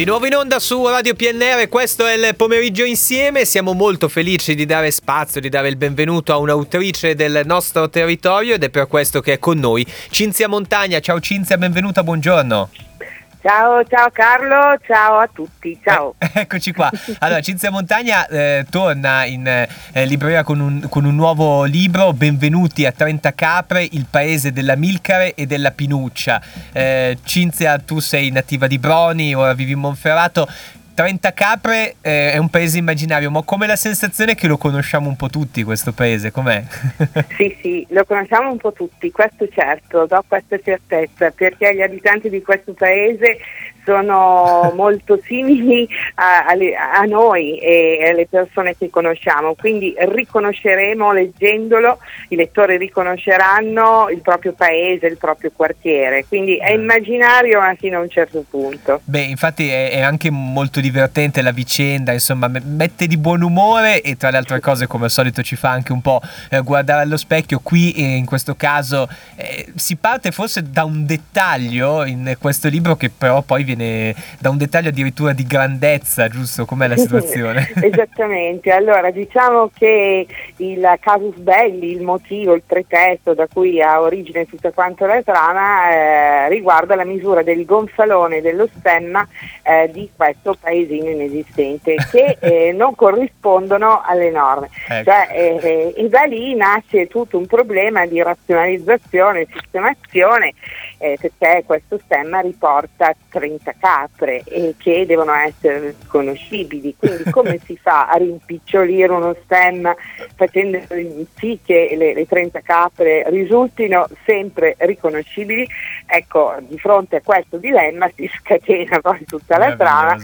Di nuovo in onda su Radio PNR, questo è il pomeriggio insieme, siamo molto felici di dare spazio, di dare il benvenuto a un'autrice del nostro territorio ed è per questo che è con noi Cinzia Montagna. Ciao Cinzia, benvenuta, buongiorno. Ciao, ciao Carlo, ciao a tutti, ciao. Eh, eccoci qua. Allora, Cinzia Montagna eh, torna in eh, libreria con un, con un, nuovo libro, Benvenuti a Trenta Capre, il paese della Milcare e della Pinuccia. Eh, Cinzia, tu sei nativa di Broni, ora vivi in Monferrato. 30 capre eh, è un paese immaginario, ma come la sensazione che lo conosciamo un po' tutti questo paese, com'è? sì, sì, lo conosciamo un po' tutti, questo certo, do questa certezza, perché gli abitanti di questo paese sono molto simili a, a, a, noi e alle persone che conosciamo, quindi riconosceremo leggendolo, i lettori riconosceranno il proprio paese, il proprio quartiere, quindi è mm. immaginario ma fino a un certo punto. Beh, infatti è, è anche molto divertente la vicenda, insomma, mette di buon umore e tra le altre cose come al solito ci fa anche un po' eh, guardare allo specchio, qui eh, in questo caso eh, si parte forse da un dettaglio in questo libro che però poi viene da un dettaglio addirittura di grandezza, giusto? Com'è la situazione? Esattamente, allora diciamo che il casus belli, il motivo, il pretesto da cui ha origine tutta quanta la trama eh, riguarda la misura del gonfalone dello stemma eh, di questo paesino inesistente che eh, non corrispondono alle norme. Ecco. Cioè, eh, e da lì nasce tutto un problema di razionalizzazione, sistemazione eh, perché questo stemma riporta 30 capre e che devono essere riconoscibili, quindi come si fa a rimpicciolire uno stemma facendo sì che le, le 30 capre risultino sempre riconoscibili? Ecco, di fronte a questo dilemma si scatena poi tutta la trama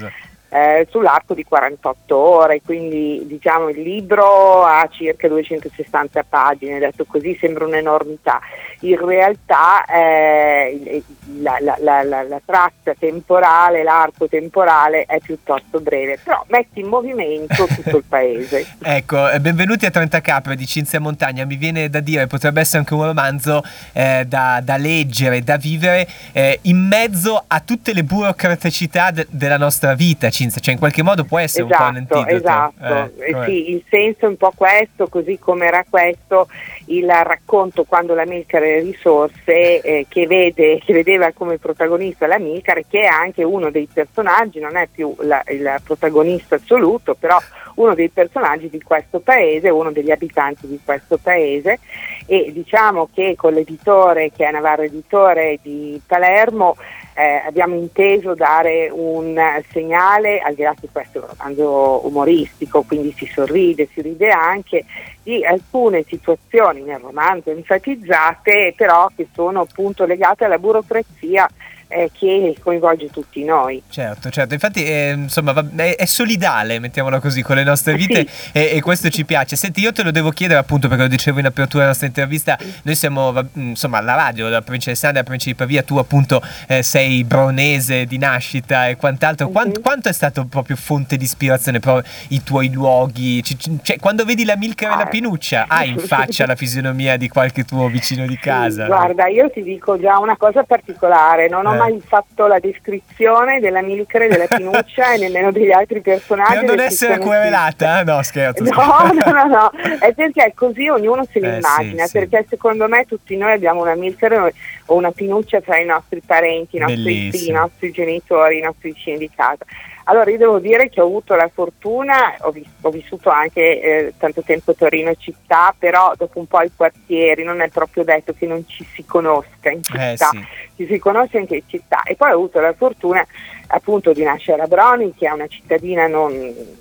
eh, sull'arco di 48 ore, quindi diciamo il libro ha circa 260 pagine, detto così sembra un'enormità, in realtà eh, la, la, la, la, traccia temporale, l'arco temporale è piuttosto breve, però mette in movimento tutto il paese. ecco, eh, benvenuti a 30 capre di Cinzia Montagna, mi viene da dire, potrebbe essere anche un romanzo eh, da, da, leggere, da vivere eh, in mezzo a tutte le burocraticità de- della nostra vita, Cinzia, cioè in qualche modo può essere esatto, un po' un antidoto. Esatto, eh, eh sì, il senso è un po' questo, così come era questo il racconto quando la Milcare risorse eh, che, vede, che, vedeva come protagonista la Milcare che è anche uno dei personaggi, non è più la, il protagonista assoluto, però uno dei personaggi di questo paese, uno degli abitanti di questo paese e diciamo che con l'editore che è Navarro Editore di Palermo eh, abbiamo inteso dare un segnale, al di là che questo è un romanzo umoristico, quindi si sorride, si ride anche, di alcune situazioni nel romanzo enfatizzate, però che sono appunto legate alla burocrazia eh, che coinvolge tutti noi. Certo, certo, infatti eh, insomma è, solidale, mettiamola così, con le nostre vite sì. e, e, questo ci piace. Senti, io te lo devo chiedere appunto perché lo dicevo in apertura della nostra intervista, noi siamo insomma alla radio, la provincia di Sandra, la provincia di Pavia, tu appunto eh, sei bronese di nascita e quant'altro, Quant, uh-huh. quanto è stato proprio fonte di ispirazione proprio i tuoi luoghi? C- cioè, quando vedi la Milka e la ah. Pinuccia, hai in faccia la fisionomia di qualche tuo vicino di casa? Sì, guarda, io ti dico già una cosa particolare, non ho eh. Mai fatto la descrizione della Milcre, della Pinuccia e nemmeno degli altri personaggi. Per non essere querelata, eh? no scherzo. No, no, no, no, è perché così ognuno se l'immagina, eh, sì, perché sì. secondo me tutti noi abbiamo una Milcre o una Pinuccia tra i nostri parenti, i nostri figli, i nostri genitori, i nostri vicini di casa. Allora io devo dire che ho avuto la fortuna, ho, vis- ho vissuto anche eh, tanto tempo Torino città, però dopo un po' i quartieri non è proprio detto che non ci si conosca in eh, città, eh, sì. ci si conosce anche in città e poi ho avuto la fortuna appunto di nascere a Broni che è una cittadina non,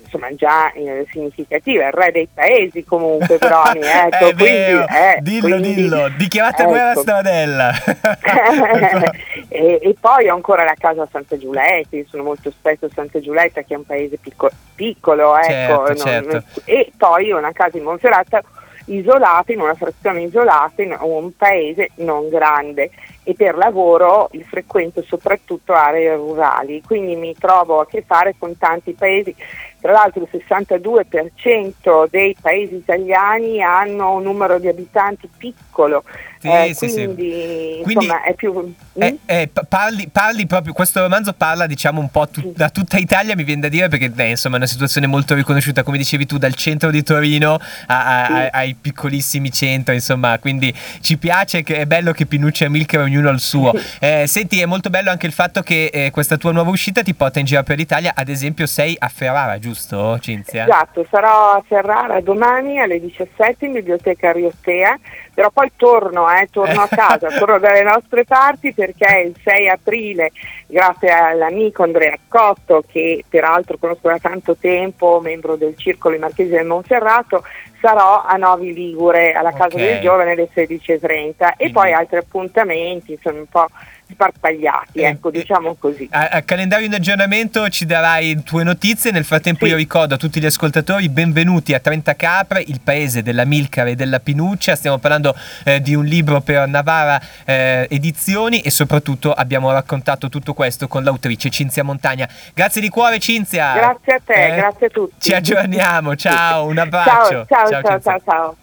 insomma, già eh, significativa, il re dei paesi comunque Broni, ecco, eh, quindi, eh, dillo, quindi, dillo, dichiarate ecco. guerra stradella. e, e, poi ho ancora la casa a Santa Giulietta, io sono molto spesso a Santa Giulietta che è un paese picco, piccolo, ecco, certo, non, certo. e poi una casa in Monferrata isolata, in una frazione isolata, in un paese non grande. E per lavoro il frequento soprattutto aree rurali, quindi mi trovo a che fare con tanti paesi, tra l'altro il 62% dei paesi italiani hanno un numero di abitanti piccolo, Sì, Eh, sì, sì. quindi, Quindi- insomma è più... Eh, Mm? eh, pa- parli, parli proprio, questo romanzo parla diciamo un po' tu- da tutta Italia mi viene da dire perché beh, insomma è una situazione molto riconosciuta come dicevi tu dal centro di Torino a- a- a- ai piccolissimi centri insomma quindi ci piace che è bello che Pinucci e Milker ognuno ha il suo Eh, senti è molto bello anche il fatto che eh, questa tua nuova uscita ti porta in giro per l'Italia ad esempio sei a Ferrara giusto Cinzia? Esatto, sarò a Ferrara domani alle 17 in biblioteca Riottea, però poi torno, eh, torno a casa, torno dalle nostre parti perché il 6 aprile, grazie all'amico Andrea Cotto, che peraltro conosco da tanto tempo, membro del Circolo I Marchesi del Monferrato, sarò a Novi Ligure alla Casa Ok. del Giovane alle 16.30 e Quindi- poi altri appuntamenti, insomma un po' sparpagliati, Eh, ecco, eh, diciamo così. A, a calendario in aggiornamento ci darai tue notizie. Nel frattempo, Sì. io ricordo a tutti gli ascoltatori: benvenuti a Trenta Capre, il paese della Milcar e della Pinuccia. Stiamo parlando eh, di un libro per Navara eh, Edizioni e soprattutto abbiamo raccontato tutto questo con l'autrice Cinzia Montagna. Grazie di cuore, Cinzia. Grazie a te, Eh, grazie a tutti. Ci aggiorniamo. Ciao, un abbraccio. Ciao, ciao, ciao, Cinzia. ciao, ciao.